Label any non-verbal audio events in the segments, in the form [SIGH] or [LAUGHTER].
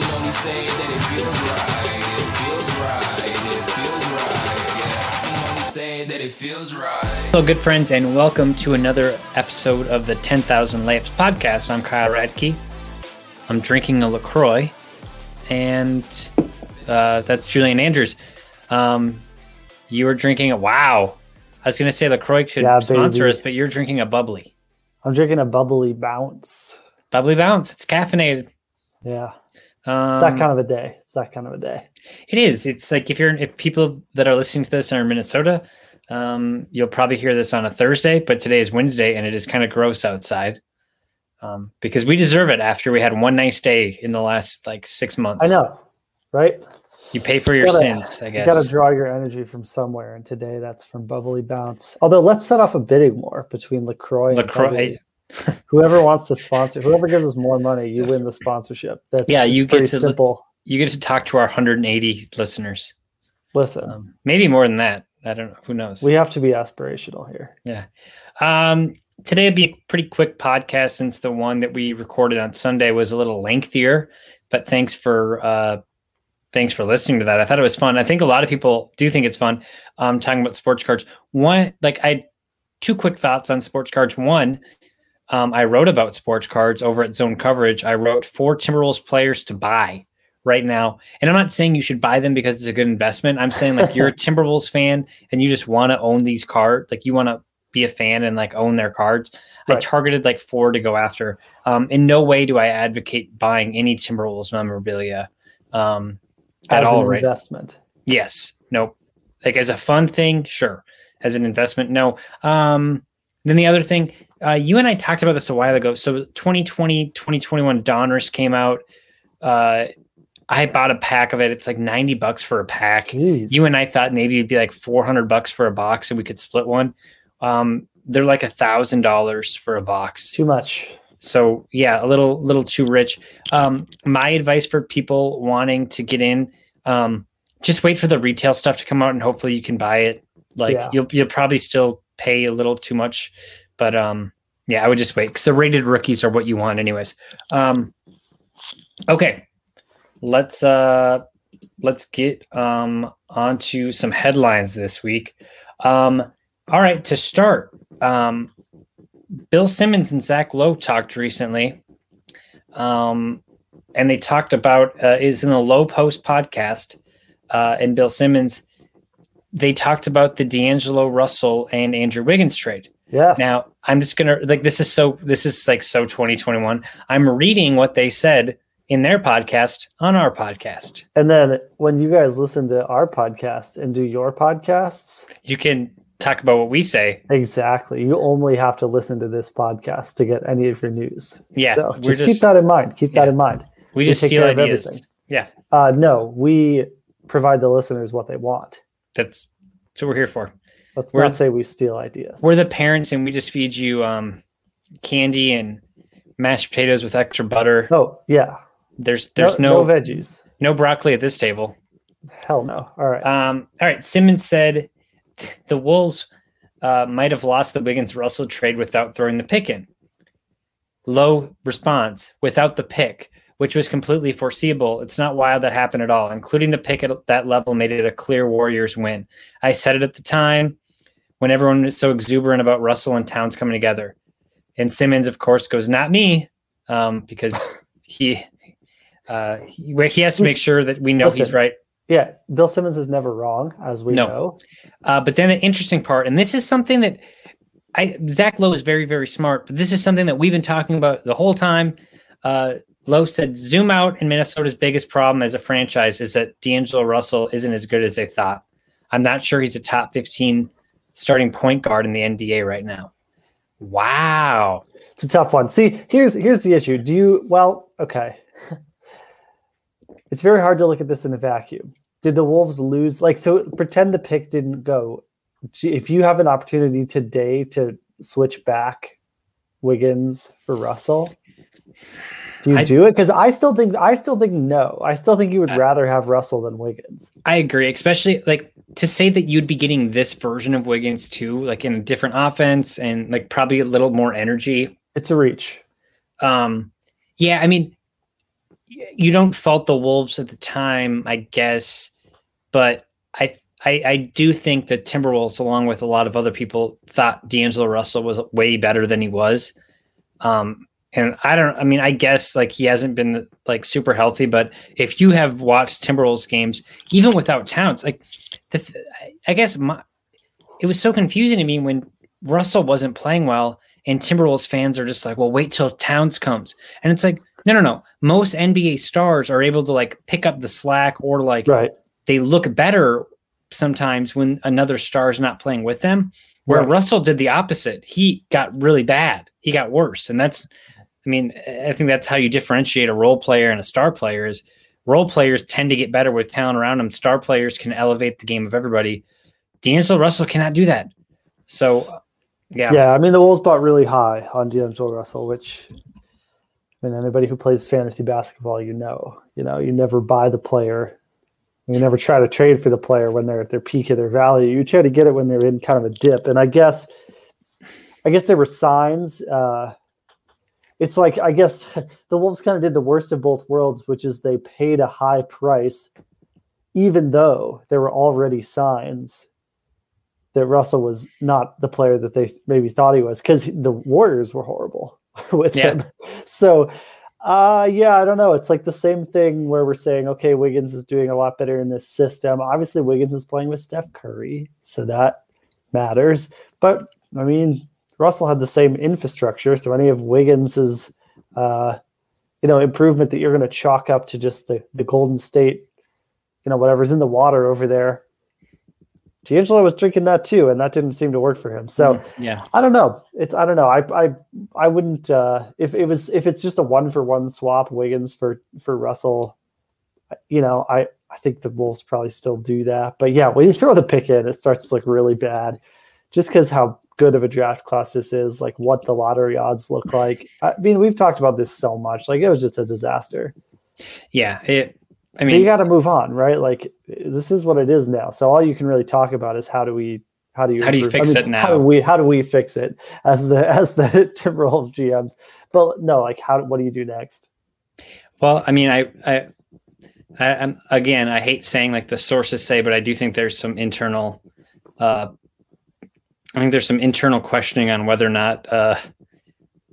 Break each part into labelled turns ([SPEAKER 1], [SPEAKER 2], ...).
[SPEAKER 1] can only say that it feels right. It feels right. It feels right. Yeah, I can only say that it feels right.
[SPEAKER 2] Hello, good friends, and welcome to another episode of the 10,000 Layups podcast. I'm Kyle Radke. I'm drinking a LaCroix, and uh, that's Julian Andrews. Um, you were drinking a wow. I was going to say LaCroix should
[SPEAKER 3] Yeah,
[SPEAKER 2] sponsor
[SPEAKER 3] baby.
[SPEAKER 2] us, but you're drinking a bubbly.
[SPEAKER 3] I'm drinking a bubbly bounce.
[SPEAKER 2] Bubbly bounce. It's caffeinated.
[SPEAKER 3] Yeah.
[SPEAKER 2] Um,
[SPEAKER 3] It's that kind of a day. It's that kind of a day.
[SPEAKER 2] It is. It's like if you're if people that are listening to this are in Minnesota, um, you'll probably hear this on a Thursday, but today is Wednesday and it is kind of gross outside. Um, because we deserve it after we had one nice day in the last like six months.
[SPEAKER 3] I know, right?
[SPEAKER 2] You pay for your
[SPEAKER 3] Gotta-
[SPEAKER 2] sins, I guess.
[SPEAKER 3] You got to draw your energy from somewhere, and today that's from Bubbly Bounce. Although let's set off a bidding war between Lacroix and
[SPEAKER 2] LaCroix.
[SPEAKER 3] Whoever wants to sponsor, whoever gives us more money, you win the sponsorship. That's
[SPEAKER 2] Yeah, you get to
[SPEAKER 3] simple.
[SPEAKER 2] You get to talk to our 180 listeners.
[SPEAKER 3] Listen,
[SPEAKER 2] Um, maybe more than that. I don't know. Who knows?
[SPEAKER 3] we have to be aspirational here. Yeah.
[SPEAKER 2] Um, today would be a pretty quick podcast since the one that we recorded on Sunday was a little lengthier. But thanks for uh, thanks for listening to that. I thought it was fun. I think a lot of people do think it's fun. Um, talking about sports cards. One, like I, two quick thoughts on sports cards. One, um, I wrote about sports cards over at Zone Coverage. I wrote four Timberwolves players to buy right now, and I'm not saying you should buy them because it's a good investment. I'm saying like you're a [LAUGHS] Timberwolves fan and you just want to own these cards, like you want to be a fan and like own their cards. I targeted like four to go after. Um, in no way do I advocate buying any Timberwolves memorabilia um, at
[SPEAKER 3] As
[SPEAKER 2] all.
[SPEAKER 3] an
[SPEAKER 2] Right?
[SPEAKER 3] investment.
[SPEAKER 2] Yes. Nope. Like as a fun thing, sure. As an investment, no. Um, then the other thing, uh, you and I talked about this a while ago. So 2020, 2021 Donruss came out. Uh, I bought a pack of it. It's like 90 bucks for a pack.
[SPEAKER 3] Jeez.
[SPEAKER 2] You and I thought maybe it'd be like 400 bucks for a box and we could split one. Um, they're like a thousand dollars for a box.
[SPEAKER 3] too much.
[SPEAKER 2] So yeah, a little little too rich. Um, my advice for people wanting to get in, um, just wait for the retail stuff to come out, and hopefully you can buy it. Like
[SPEAKER 3] Yeah.
[SPEAKER 2] you'll you'll probably still pay a little too much, but um, yeah, I would just wait because the rated rookies are what you want, anyways. Um, okay, let's uh, let's get um onto some headlines this week. Um, all right, to start, um, Bill Simmons and Zach Lowe talked recently, um, and they talked about uh, is in the Lowe Post podcast, uh, and Bill Simmons. They talked about the D'Angelo Russell and Andrew Wiggins trade.
[SPEAKER 3] Yes.
[SPEAKER 2] Now, I'm just gonna like this is so this is like so 2021. I'm reading what they said in their podcast on our podcast.
[SPEAKER 3] and then when you guys listen to our podcast and do your podcasts,
[SPEAKER 2] You can talk about what we say.
[SPEAKER 3] Exactly. You only have to listen to this podcast to get any of your news.
[SPEAKER 2] Yeah,
[SPEAKER 3] So just,
[SPEAKER 2] just-
[SPEAKER 3] keep that in mind. Keep that in mind.
[SPEAKER 2] We
[SPEAKER 3] We
[SPEAKER 2] just
[SPEAKER 3] take
[SPEAKER 2] steal
[SPEAKER 3] care of
[SPEAKER 2] ideas.
[SPEAKER 3] everything.
[SPEAKER 2] Yeah,
[SPEAKER 3] Uh, no, we provide the listeners what they want.
[SPEAKER 2] That's that's what we're here for.
[SPEAKER 3] Let's
[SPEAKER 2] We're-
[SPEAKER 3] not say we steal ideas.
[SPEAKER 2] We're the parents, and we just feed you um, candy and mashed potatoes with extra butter.
[SPEAKER 3] oh, yeah.
[SPEAKER 2] There's there's
[SPEAKER 3] no,
[SPEAKER 2] no
[SPEAKER 3] no veggies.
[SPEAKER 2] no broccoli at this table.
[SPEAKER 3] Hell no. All right.
[SPEAKER 2] Um, all right. Simmons said [LAUGHS] the Wolves uh, might have lost the Wiggins Russell trade without throwing the pick in. Lowe response without the pick, which was completely foreseeable. It's not wild that happened at all. Including the pick at that level made it a clear Warriors win. I said it at the time when everyone was so exuberant about Russell and Towns coming together. And Simmons, of course, goes, not me, um, because [LAUGHS] he. Uh, he, he has to make sure that we know he's right.
[SPEAKER 3] yeah. Bill Simmons is never wrong, as we
[SPEAKER 2] No.
[SPEAKER 3] know.
[SPEAKER 2] Uh, but then the interesting part, and this is something that I Zach Lowe is very, very smart, but this is something that we've been talking about the whole time. Uh, Lowe said, zoom out, and Minnesota's biggest problem as a franchise is that D'Angelo Russell isn't as good as they thought. I'm not sure he's a top 15 starting point guard in the NBA right now. Wow.
[SPEAKER 3] It's a tough one. See, here's here's the issue. Do you well, okay. [LAUGHS] it's very hard to look at this in a vacuum. Did the Wolves lose? Like, so pretend the pick didn't go. If you have an opportunity today to switch back Wiggins for Russell, do you
[SPEAKER 2] I-
[SPEAKER 3] do it? Because I still think I still think no. I still think you would
[SPEAKER 2] I-
[SPEAKER 3] rather have Russell than Wiggins.
[SPEAKER 2] I agree, especially like to say that you'd be getting this version of Wiggins too, like in a different offense and like probably a little more energy
[SPEAKER 3] It's a reach.
[SPEAKER 2] Um, yeah, I mean, you don't fault the Wolves at the time, I guess, but I I, I do think that Timberwolves, along with a lot of other people, thought D'Angelo Russell was way better than he was. Um, and I don't, I mean, I guess like he hasn't been like super healthy, but if you have watched Timberwolves games, even without Towns, like the, I guess my, it was so confusing to me when Russell wasn't playing well and Timberwolves fans are just like, well, wait till Towns comes. And it's like, no, no, no. Most NBA stars are able to like pick up the slack or like
[SPEAKER 3] Right.
[SPEAKER 2] they look better sometimes when another star is not playing with them. Where
[SPEAKER 3] Right.
[SPEAKER 2] Russell did the opposite. He got really bad. He got worse. And that's, I mean, I think that's how you differentiate a role player and a star player is role players tend to get better with talent around them. Star players can elevate the game of everybody. D'Angelo Russell cannot do that. So, yeah.
[SPEAKER 3] Yeah. I mean, the Wolves bought really high on D'Angelo Russell, which, I mean, anybody who plays fantasy basketball, you know, you know, you never buy the player. You never try to trade for the player when they're at their peak of their value. You try to get it when they're in kind of a dip. And I guess, I guess there were signs. Uh, it's like I guess [LAUGHS] the Wolves kind of did the worst of both worlds, which is they paid a high price, even though there were already signs that Russell was not the player that they maybe thought he was, because the Warriors were horrible [LAUGHS] with
[SPEAKER 2] Yeah.
[SPEAKER 3] him. So, uh, yeah, I don't know. It's like the same thing where we're saying, okay, Wiggins is doing a lot better in this system. Obviously, Wiggins is playing with Steph Curry, so that matters. But I mean, Russell had the same infrastructure, so any of Wiggins's, uh, you know, improvement that you're going to chalk up to just the the Golden State, you know, whatever's in the water over there. D'Angelo was drinking that too, and that didn't seem to work for him. So
[SPEAKER 2] yeah.
[SPEAKER 3] I don't know. It's I don't know. I I I wouldn't uh if it was if it's just a one for one swap Wiggins for for Russell, you know, I I think the Wolves probably still do that. But yeah, when you throw the pick in, it starts to look really bad. Just because how good of a draft class this is, like what the lottery odds look like. I mean, we've talked about this so much. Like it was just a disaster.
[SPEAKER 2] Yeah. It, I
[SPEAKER 3] But you got to move on, right? Like this is what it is now. So all you can really talk about is how do we how do you
[SPEAKER 2] How do you
[SPEAKER 3] improve-
[SPEAKER 2] fix it
[SPEAKER 3] How do
[SPEAKER 2] now?
[SPEAKER 3] we how do we fix it as the as the [LAUGHS] Timberwolves GMs? But no, like how what do you do next?
[SPEAKER 2] Well, I mean, I, I, I, I'm again, I hate saying like the sources say, but I do think there's some internal, uh, I think there's some internal questioning on whether or not uh,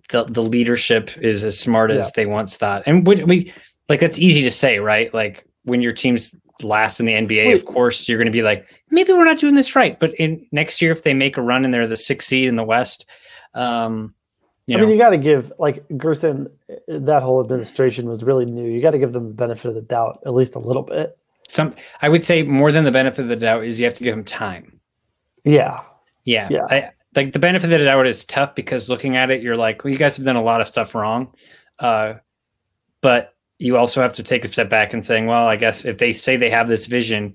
[SPEAKER 2] the the leadership is as smart as
[SPEAKER 3] Yeah.
[SPEAKER 2] they once thought. And we, we like that's easy to say, right? Like when your team's last in the NBA, of course, you're going to be like, maybe we're not doing this right. But in next year, if they make a run and they're the sixth seed in the West, um, you
[SPEAKER 3] I
[SPEAKER 2] know,
[SPEAKER 3] mean, you got to give like Gersson. That whole administration was really new. You got to give them the benefit of the doubt, at least a little bit.
[SPEAKER 2] some I would say more than the benefit of the doubt is you have to give them time.
[SPEAKER 3] Yeah,
[SPEAKER 2] Yeah.
[SPEAKER 3] Yeah.
[SPEAKER 2] I, like the benefit of the doubt is tough because looking at it, you're like, well, you guys have done a lot of stuff wrong. Uh, but you also have to take a step back and saying, well, I guess if they say they have this vision,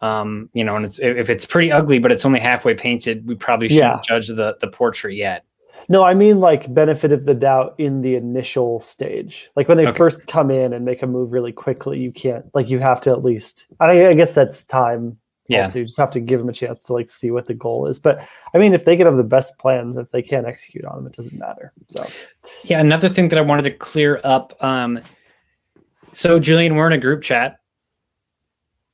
[SPEAKER 2] um, you know, and it's, if it's pretty ugly, but it's only halfway painted, we probably shouldn't
[SPEAKER 3] Yeah.
[SPEAKER 2] judge the, the portrait yet.
[SPEAKER 3] No, I mean like benefit of the doubt in the initial stage. Like when they
[SPEAKER 2] Okay.
[SPEAKER 3] first come in and make a move really quickly, you can't like you have to at least. I, I guess that's time.
[SPEAKER 2] Yeah.
[SPEAKER 3] Also, you just have to give them a chance to like see what the goal is. But I mean, if they could have the best plans, if they can't execute on them, it doesn't matter. So
[SPEAKER 2] Yeah, another thing that I wanted to clear up. Um, so Julian, we're in a group chat,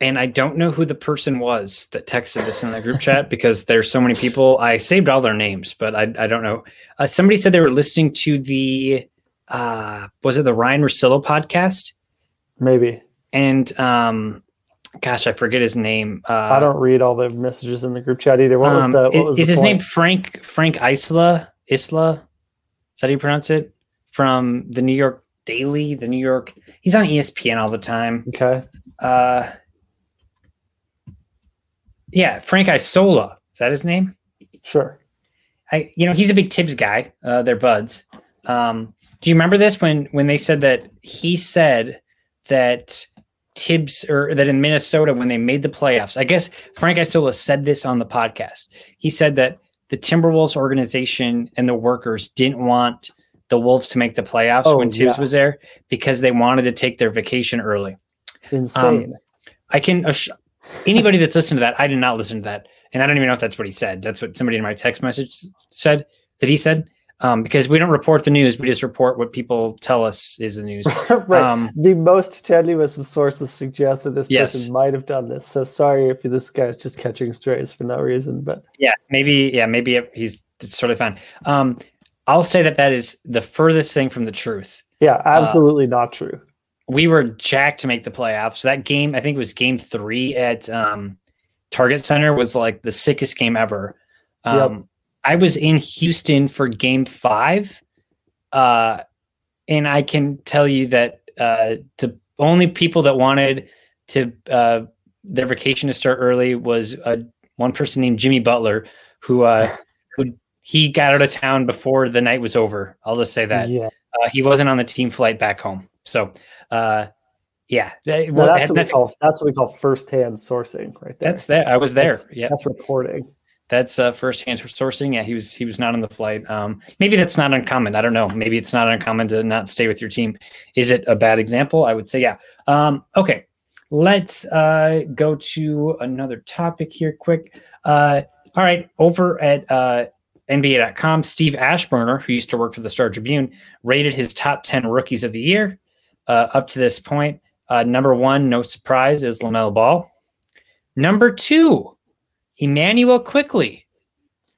[SPEAKER 2] and I don't know who the person was that texted this in the group chat [LAUGHS] because there's so many people. I saved all their names, but I, I don't know. Uh, somebody said they were listening to the uh, was it the Ryen Russillo podcast?
[SPEAKER 3] maybe
[SPEAKER 2] And um, gosh, I forget his name. Uh,
[SPEAKER 3] I don't read all the messages in the group chat either. What was
[SPEAKER 2] um,
[SPEAKER 3] the? What was
[SPEAKER 2] is
[SPEAKER 3] the
[SPEAKER 2] his name? Frank Frank Isla Isla? Is that how you pronounce it? From the New York Daily, the New York. He's on ESPN all the time.
[SPEAKER 3] Okay,
[SPEAKER 2] Uh, yeah, Frank Isola. Is that his name?
[SPEAKER 3] sure.
[SPEAKER 2] I, you know, he's a big Thibs guy. Uh, they're buds. Um, do you remember this when when they said that he said that Thibs or that in Minnesota when they made the playoffs? I guess Frank Isola said this on the podcast. He said that the Timberwolves organization and the workers didn't want the Wolves to make the playoffs
[SPEAKER 3] Oh,
[SPEAKER 2] when Thibs
[SPEAKER 3] yeah.
[SPEAKER 2] was there because they wanted to take their vacation early.
[SPEAKER 3] Insane.
[SPEAKER 2] Um, I can ass- anybody that's listened to that. I did not listen to that, and I don't even know if that's what he said. That's what somebody in my text message said that he said. Um, because we don't report the news; we just report what people tell us is the news. [LAUGHS]
[SPEAKER 3] right.
[SPEAKER 2] Um,
[SPEAKER 3] the most tenuous of sources suggest that this
[SPEAKER 2] Yes.
[SPEAKER 3] person might have done this. So sorry if this guy's just catching strays for no reason. But
[SPEAKER 2] yeah, maybe, yeah, maybe he's it's totally fine. Um, I'll say that that is the furthest thing from the truth.
[SPEAKER 3] yeah, absolutely not true.
[SPEAKER 2] we were jacked to make the playoffs. That game, I think it was game three at um, Target Center, was like the sickest game ever. Um,
[SPEAKER 3] Yep.
[SPEAKER 2] I was in Houston for game five. Uh, and I can tell you that uh, the only people that wanted to uh, their vacation to start early was uh, one person named Jimmy Butler, who uh, [LAUGHS] who he got out of town before the night was over. I'll just say that
[SPEAKER 3] yeah,
[SPEAKER 2] uh, he wasn't on the team flight back home. So, uh, yeah, that, well,
[SPEAKER 3] that's what we call that's what we call firsthand sourcing, right there.
[SPEAKER 2] that's that. I was there.
[SPEAKER 3] That's-
[SPEAKER 2] yeah,
[SPEAKER 3] that's reporting.
[SPEAKER 2] That's uh, firsthand sourcing. Yeah, he was he was not on the flight. Um, maybe that's not uncommon. I don't know. Maybe it's not uncommon to not stay with your team. Is it a bad example? I would say yeah. Um, okay, let's uh, go to another topic here, quick. Uh, all right, over at uh, NBA.com, Steve Aschburner, who used to work for the Star Tribune, rated his top ten rookies of the year. Uh, up to this point, uh, number one, no surprise, is LaMelo Ball. Number two, Immanuel Quickley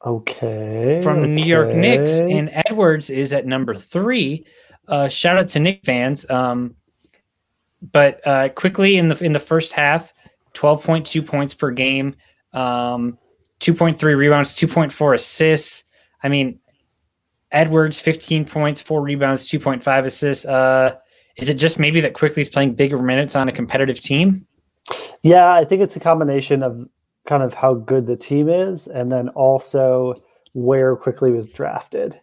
[SPEAKER 3] Okay.
[SPEAKER 2] from the New York Knicks, and Edwards is at number three. Uh, shout out to Knick fans. Um, but uh, Quickley in the in the first half, twelve point two points per game, um, two point three rebounds, two point four assists. I mean, Edwards fifteen points, four rebounds, two point five assists. Uh, is it just maybe that Quickley is playing bigger minutes on a competitive team?
[SPEAKER 3] Yeah, I think it's a combination of kind of how good the team is and then also where Quickley was drafted.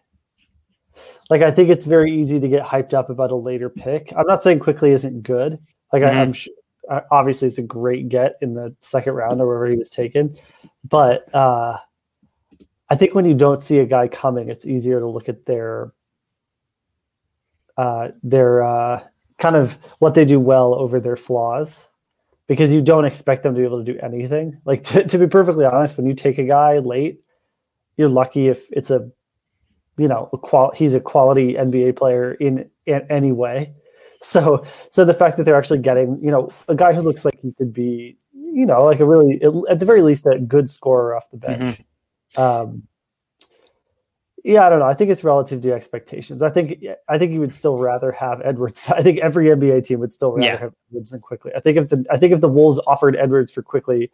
[SPEAKER 3] Like I think it's very easy to get hyped up about a later pick. I'm not saying Quickley isn't good. Like I, I'm sh- uh, obviously it's a great get in the second round or wherever he was taken, but uh, I think when you don't see a guy coming, it's easier to look at their uh, their uh, kind of what they do well over their flaws because you don't expect them to be able to do anything. Like to, to be perfectly honest, when you take a guy late, you're lucky if it's a, you know, a qual- he's a quality NBA player in, in any way. [LAUGHS] So, so the fact that they're actually getting, you know, a guy who looks like he could be, you know, like a really, at the very least, a good scorer off the bench. Um, yeah, I don't know. I think it's relative to expectations. I think I think you would still rather have Edwards. [LAUGHS] I think every NBA team would still rather
[SPEAKER 2] Yeah.
[SPEAKER 3] have Edwards than Quickley. I think if the I think if the Wolves offered Edwards for Quickley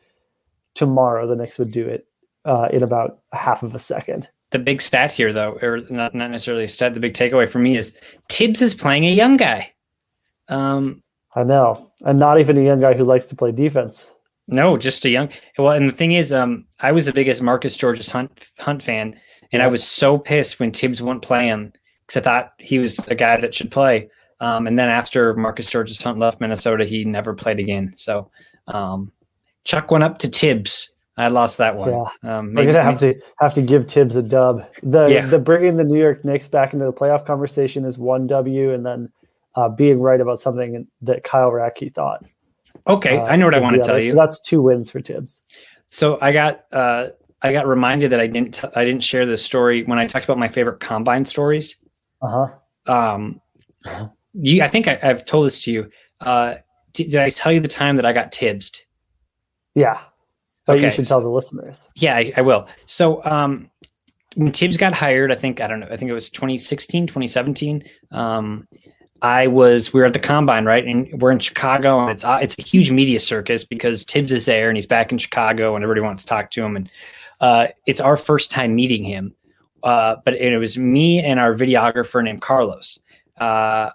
[SPEAKER 3] tomorrow, the Knicks would do it uh, in about half of a second.
[SPEAKER 2] The big stat here, though, or not, not necessarily a stat, the big takeaway for me is Thibs is playing a young guy. Um,
[SPEAKER 3] I know, and not even a young guy who likes to play defense.
[SPEAKER 2] no, just a young. Well, and the thing is, um, I was the biggest Marcus Georges Hunt Hunt fan, and I was so pissed when Thibs wouldn't play him because I thought he was a guy that should play. Um, and then after Marcus Georges Hunt left Minnesota, he never played again. So, um, chuck went up to Thibs. I lost that one.
[SPEAKER 3] Yeah.
[SPEAKER 2] Um,
[SPEAKER 3] We're gonna have to have to give Thibs a dub. The
[SPEAKER 2] Yeah.
[SPEAKER 3] the bringing the New York Knicks back into the playoff conversation is one W, and then uh, being right about something that Kyle Radke thought.
[SPEAKER 2] okay,
[SPEAKER 3] uh,
[SPEAKER 2] I know what I want to tell
[SPEAKER 3] other.
[SPEAKER 2] you.
[SPEAKER 3] So that's two wins for Thibs.
[SPEAKER 2] So I got uh, I got reminded that I didn't t- I didn't share this story when I talked about my favorite combine stories.
[SPEAKER 3] Uh huh.
[SPEAKER 2] Um, you, I think I, I've told this to you. Uh, d- did I tell you the time that I got Thibsed?
[SPEAKER 3] Yeah. But you should tell the listeners.
[SPEAKER 2] Yeah, I, I will. So um, when Thibs got hired, I think I don't know. I think it was 2016, 2017. Um, I was we were at the combine, right? And we're in Chicago, and it's uh, it's a huge media circus because Thibs is there and he's back in Chicago, and everybody wants to talk to him. And uh, it's our first time meeting him. Uh, but it was me and our videographer named Carlos. Uh,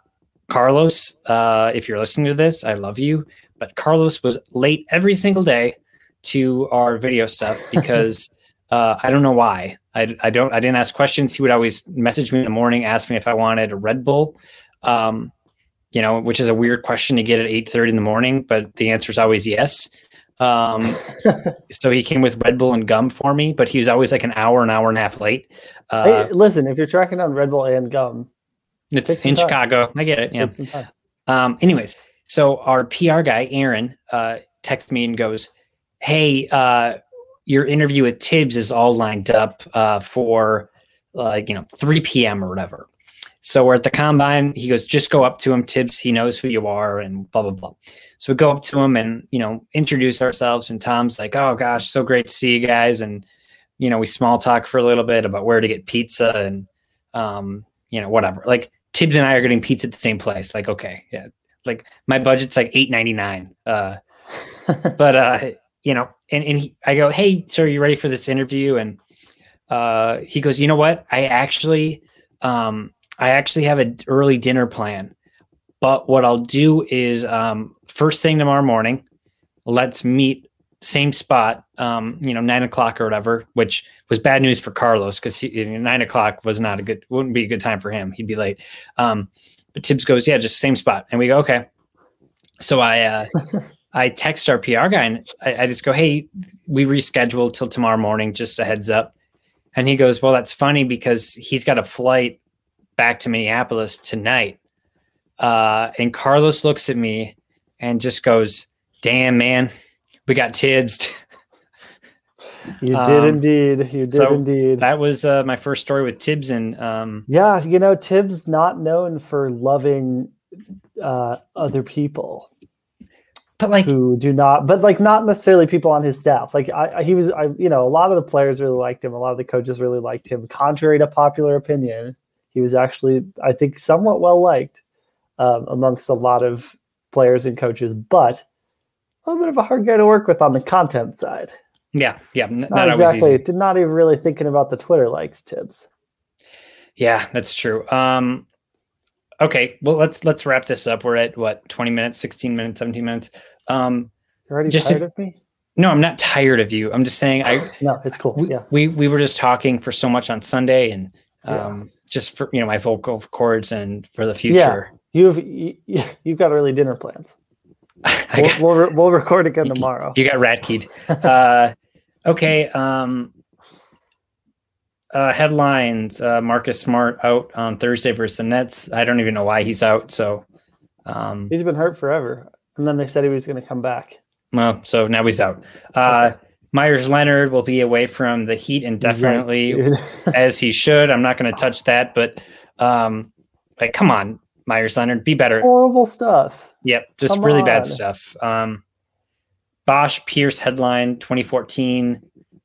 [SPEAKER 2] Carlos, uh, if you're listening to this, I love you. But Carlos was late every single day to our video stuff [LAUGHS] because uh, I don't know why. I, I don't. I didn't ask questions. He would always message me in the morning, ask me if I wanted a Red Bull. Um, you know, which is a weird question to get at eight thirty in the morning, but the answer is always yes. Um, [LAUGHS] so he came with Red Bull and gum for me, but he was always like an hour, an hour and a half late. Uh,
[SPEAKER 3] hey, listen, if you're tracking down Red Bull and gum,
[SPEAKER 2] it's in
[SPEAKER 3] time.
[SPEAKER 2] Chicago. I get it. Yeah.
[SPEAKER 3] take some time.
[SPEAKER 2] Um, anyways, so our PR guy, Aaron, uh, texts me and goes, Hey, uh, your interview with Thibs is all lined up uh, for like you know 3 p.m. or whatever. So we're at the combine. He goes, just go up to him, Thibs. He knows who you are, and blah blah blah. So we go up to him and you know introduce ourselves. And Tom's like, "Oh gosh, so great to see you guys." And you know we small talk for a little bit about where to get pizza and um, you know whatever. Like Thibs and I are getting pizza at the same place. Like okay, yeah. Like my budget's like eight ninety nine. Uh, [LAUGHS] but uh, you know, and and he, I go, "Hey, sir, you ready for this interview?" And uh, he goes, "You know what? I actually." Um, I actually have an early dinner plan, but what I'll do is um, first thing tomorrow morning, let's meet same spot, um, you know, nine o'clock or whatever, which was bad news for Carlos because nine o'clock was not a good, wouldn't be a good time for him. He'd be late. Um, but Thibs goes, yeah, just same spot, and we go, okay. So I, uh, [LAUGHS] I text our PR guy and I, I just go, hey, we rescheduled till tomorrow morning, just a heads up. And he goes, well, that's funny because he's got a flight back to Minneapolis tonight. Uh, and Carlos looks at me and just goes, "Damn, man, we got Thibs." [LAUGHS]
[SPEAKER 3] You did
[SPEAKER 2] Um,
[SPEAKER 3] indeed. You did
[SPEAKER 2] so
[SPEAKER 3] indeed.
[SPEAKER 2] that was uh, my first story with Thibs, and um,
[SPEAKER 3] yeah, you know, Thibs not known for loving uh, other people
[SPEAKER 2] but like,
[SPEAKER 3] who do not, but like not necessarily people on his staff. Like I, I- he was, I, you know, a lot of the players really liked him. A lot of the coaches really liked him. Contrary to popular opinion, he was actually, I think, somewhat well liked um, amongst a lot of players and coaches, but a little bit of a hard guy to work with on the content side.
[SPEAKER 2] yeah, yeah, n-
[SPEAKER 3] Not,
[SPEAKER 2] not
[SPEAKER 3] exactly. Did not even really thinking about the Twitter likes, Thibs.
[SPEAKER 2] Yeah, that's true. Um, okay, well let's let's wrap this up. We're at what twenty minutes, sixteen minutes, seventeen minutes. Um,
[SPEAKER 3] You're already
[SPEAKER 2] Just
[SPEAKER 3] tired
[SPEAKER 2] if-
[SPEAKER 3] of me?
[SPEAKER 2] no, I'm not tired of you. I'm just saying I
[SPEAKER 3] No, it's cool.
[SPEAKER 2] we,
[SPEAKER 3] yeah.
[SPEAKER 2] we we were just talking for so much on Sunday and um just for you know my vocal cords and for the future.
[SPEAKER 3] Yeah, You've you, you've got early dinner plans. [LAUGHS] We'll we'll, we'll record again tomorrow.
[SPEAKER 2] you got rat keyed. [LAUGHS] Uh, okay. Um, uh, headlines: uh, Marcus Smart out on Thursday versus the Nets. I don't even know why he's out. So, um,
[SPEAKER 3] He's been hurt forever, and then they said he was going to come back.
[SPEAKER 2] well, so now he's out. Uh, Meyers Leonard will be away from the Heat indefinitely,
[SPEAKER 3] Yikes, [LAUGHS]
[SPEAKER 2] as he should. I'm not going to touch that, but um, like, come on, Meyers Leonard, be better.
[SPEAKER 3] Horrible stuff.
[SPEAKER 2] Yep, just
[SPEAKER 3] Come
[SPEAKER 2] really bad stuff. Um, Bosh Pierce headline 2014,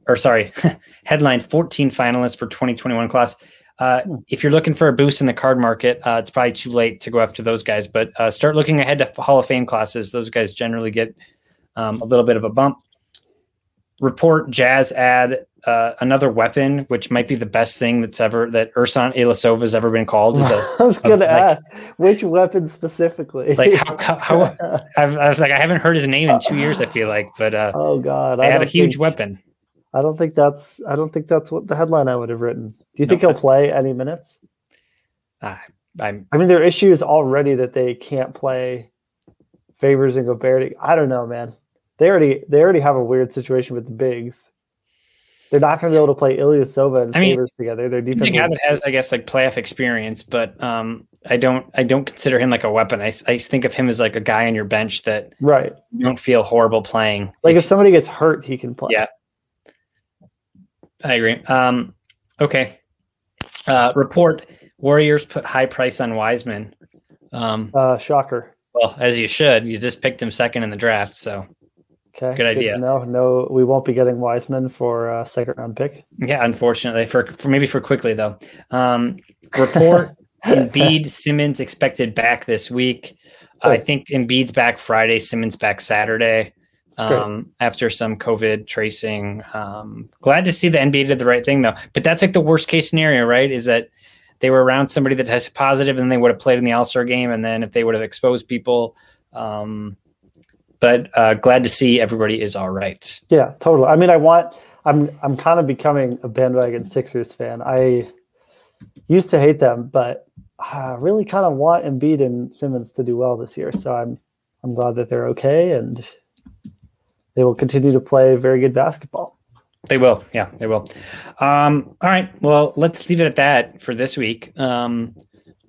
[SPEAKER 2] or sorry, [LAUGHS] headline 14 finalists for 2021 class. Uh,
[SPEAKER 3] Hmm.
[SPEAKER 2] if you're looking for a boost in the card market, uh, it's probably too late to go after those guys. But uh, start looking ahead to Hall of Fame classes. Those guys generally get um, a little bit of a bump. Report Jazz add uh, another weapon, which might be the best thing that's ever that Ersan Ilyasova has ever been called. Is a [LAUGHS]
[SPEAKER 3] I was going to
[SPEAKER 2] like-
[SPEAKER 3] ask which weapon specifically.
[SPEAKER 2] like how, how, how [LAUGHS] I was like, I haven't heard his name in two years. I feel like, but uh,
[SPEAKER 3] oh God,
[SPEAKER 2] they
[SPEAKER 3] I
[SPEAKER 2] had a huge
[SPEAKER 3] think-
[SPEAKER 2] weapon.
[SPEAKER 3] I don't think that's. I don't think that's what the headline I would have written. Do you
[SPEAKER 2] No.
[SPEAKER 3] think he'll play any minutes?
[SPEAKER 2] I'm
[SPEAKER 3] I mean, their issue is already that they can't play Favors and Gobert. I don't know, man. They already they already have a weird situation with the bigs. They're not going to be able to play Ilyasova and
[SPEAKER 2] I mean,
[SPEAKER 3] Favors together. Their defense.
[SPEAKER 2] a guy has, I guess, like playoff experience, but um, I don't, I don't consider him like a weapon. I, I think of him as like a guy on your bench that
[SPEAKER 3] right.
[SPEAKER 2] you don't feel horrible playing.
[SPEAKER 3] Like if
[SPEAKER 2] If-
[SPEAKER 3] somebody gets hurt, he can play.
[SPEAKER 2] Yeah. I agree. Um, okay. Uh, report: Warriors put high price on Wiseman. Um,
[SPEAKER 3] Uh, shocker.
[SPEAKER 2] well, as you should. You just picked him second in the draft, so
[SPEAKER 3] Okay.
[SPEAKER 2] Good idea.
[SPEAKER 3] know. No, we won't be getting Wiseman for a second round pick.
[SPEAKER 2] Yeah, unfortunately, for, for maybe for Quickley though. Um, report: [LAUGHS] Embiid, Simmons expected back this week. I
[SPEAKER 3] Good.
[SPEAKER 2] think Embiid's back Friday. Simmons back Saturday. Um, after some COVID tracing, um, glad to see the NBA did the right thing though. But that's like the worst case scenario, right? Is that they were around somebody that tested positive, and they would have played in the All Star game, and then if they would have exposed people. Um, but uh, glad to see everybody is all right.
[SPEAKER 3] Yeah, totally. I mean, I want. I'm. I'm kind of becoming a bandwagon Sixers fan. I used to hate them, but I really kind of want Embiid and Simmons to do well this year. So I'm. I'm glad that they're okay and they will continue to play very good basketball.
[SPEAKER 2] They will. Yeah, they will. Um, all right. Well, let's leave it at that for this week. Um,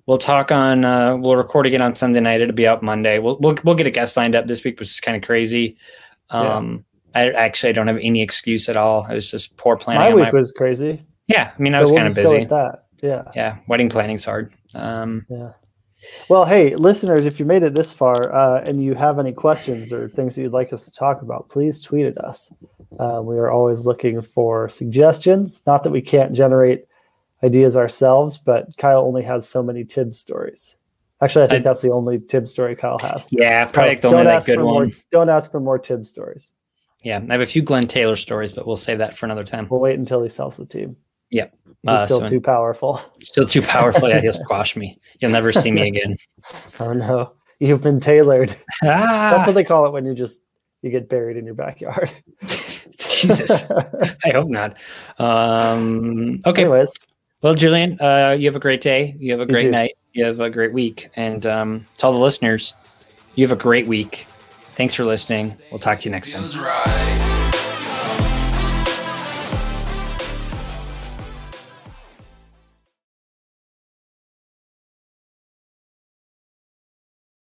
[SPEAKER 2] we'll talk on. Uh, we'll record again on Sunday night. It'll be out Monday. We'll we'll, we'll get a guest lined up this week, which is kind of crazy. Um, I actually I don't have any excuse at all. It was just poor planning.
[SPEAKER 3] My week was crazy.
[SPEAKER 2] Yeah, I mean, I was
[SPEAKER 3] we'll
[SPEAKER 2] kind of busy.
[SPEAKER 3] that. Yeah.
[SPEAKER 2] Yeah, wedding planning's hard. Um,
[SPEAKER 3] Yeah. Well, hey, listeners, if you made it this far uh, and you have any questions or things that you'd like us to talk about, please tweet at us. Uh, we are always looking for suggestions. Not that we can't generate ideas ourselves, but Kyle only has so many Thibs stories. Actually, I think
[SPEAKER 2] I-
[SPEAKER 3] that's the only Thibs story Kyle has.
[SPEAKER 2] yeah,
[SPEAKER 3] So
[SPEAKER 2] probably the only
[SPEAKER 3] don't
[SPEAKER 2] like,
[SPEAKER 3] ask
[SPEAKER 2] good
[SPEAKER 3] for
[SPEAKER 2] one.
[SPEAKER 3] more. Don't ask for more Thibs stories.
[SPEAKER 2] Yeah, I have a few Glenn Taylor stories, but we'll save that for another time.
[SPEAKER 3] We'll wait until he sells the team.
[SPEAKER 2] Yep.
[SPEAKER 3] He's
[SPEAKER 2] Uh,
[SPEAKER 3] still
[SPEAKER 2] so-
[SPEAKER 3] too powerful.
[SPEAKER 2] Still too powerful. Yeah, he'll [LAUGHS] squash me. You'll never see me again.
[SPEAKER 3] Oh no, you've been tailored. [LAUGHS]
[SPEAKER 2] Ah,
[SPEAKER 3] That's what they call it when you just you get buried in your backyard. [LAUGHS]
[SPEAKER 2] Jesus. I hope not. Um, okay.
[SPEAKER 3] Anyways,
[SPEAKER 2] Well, Julian, uh, you have a great day. You have a great
[SPEAKER 3] too.
[SPEAKER 2] night. You have a great week. And um, to all the listeners, you have a great week. Thanks for listening. We'll talk to you next time.
[SPEAKER 1] Feels right.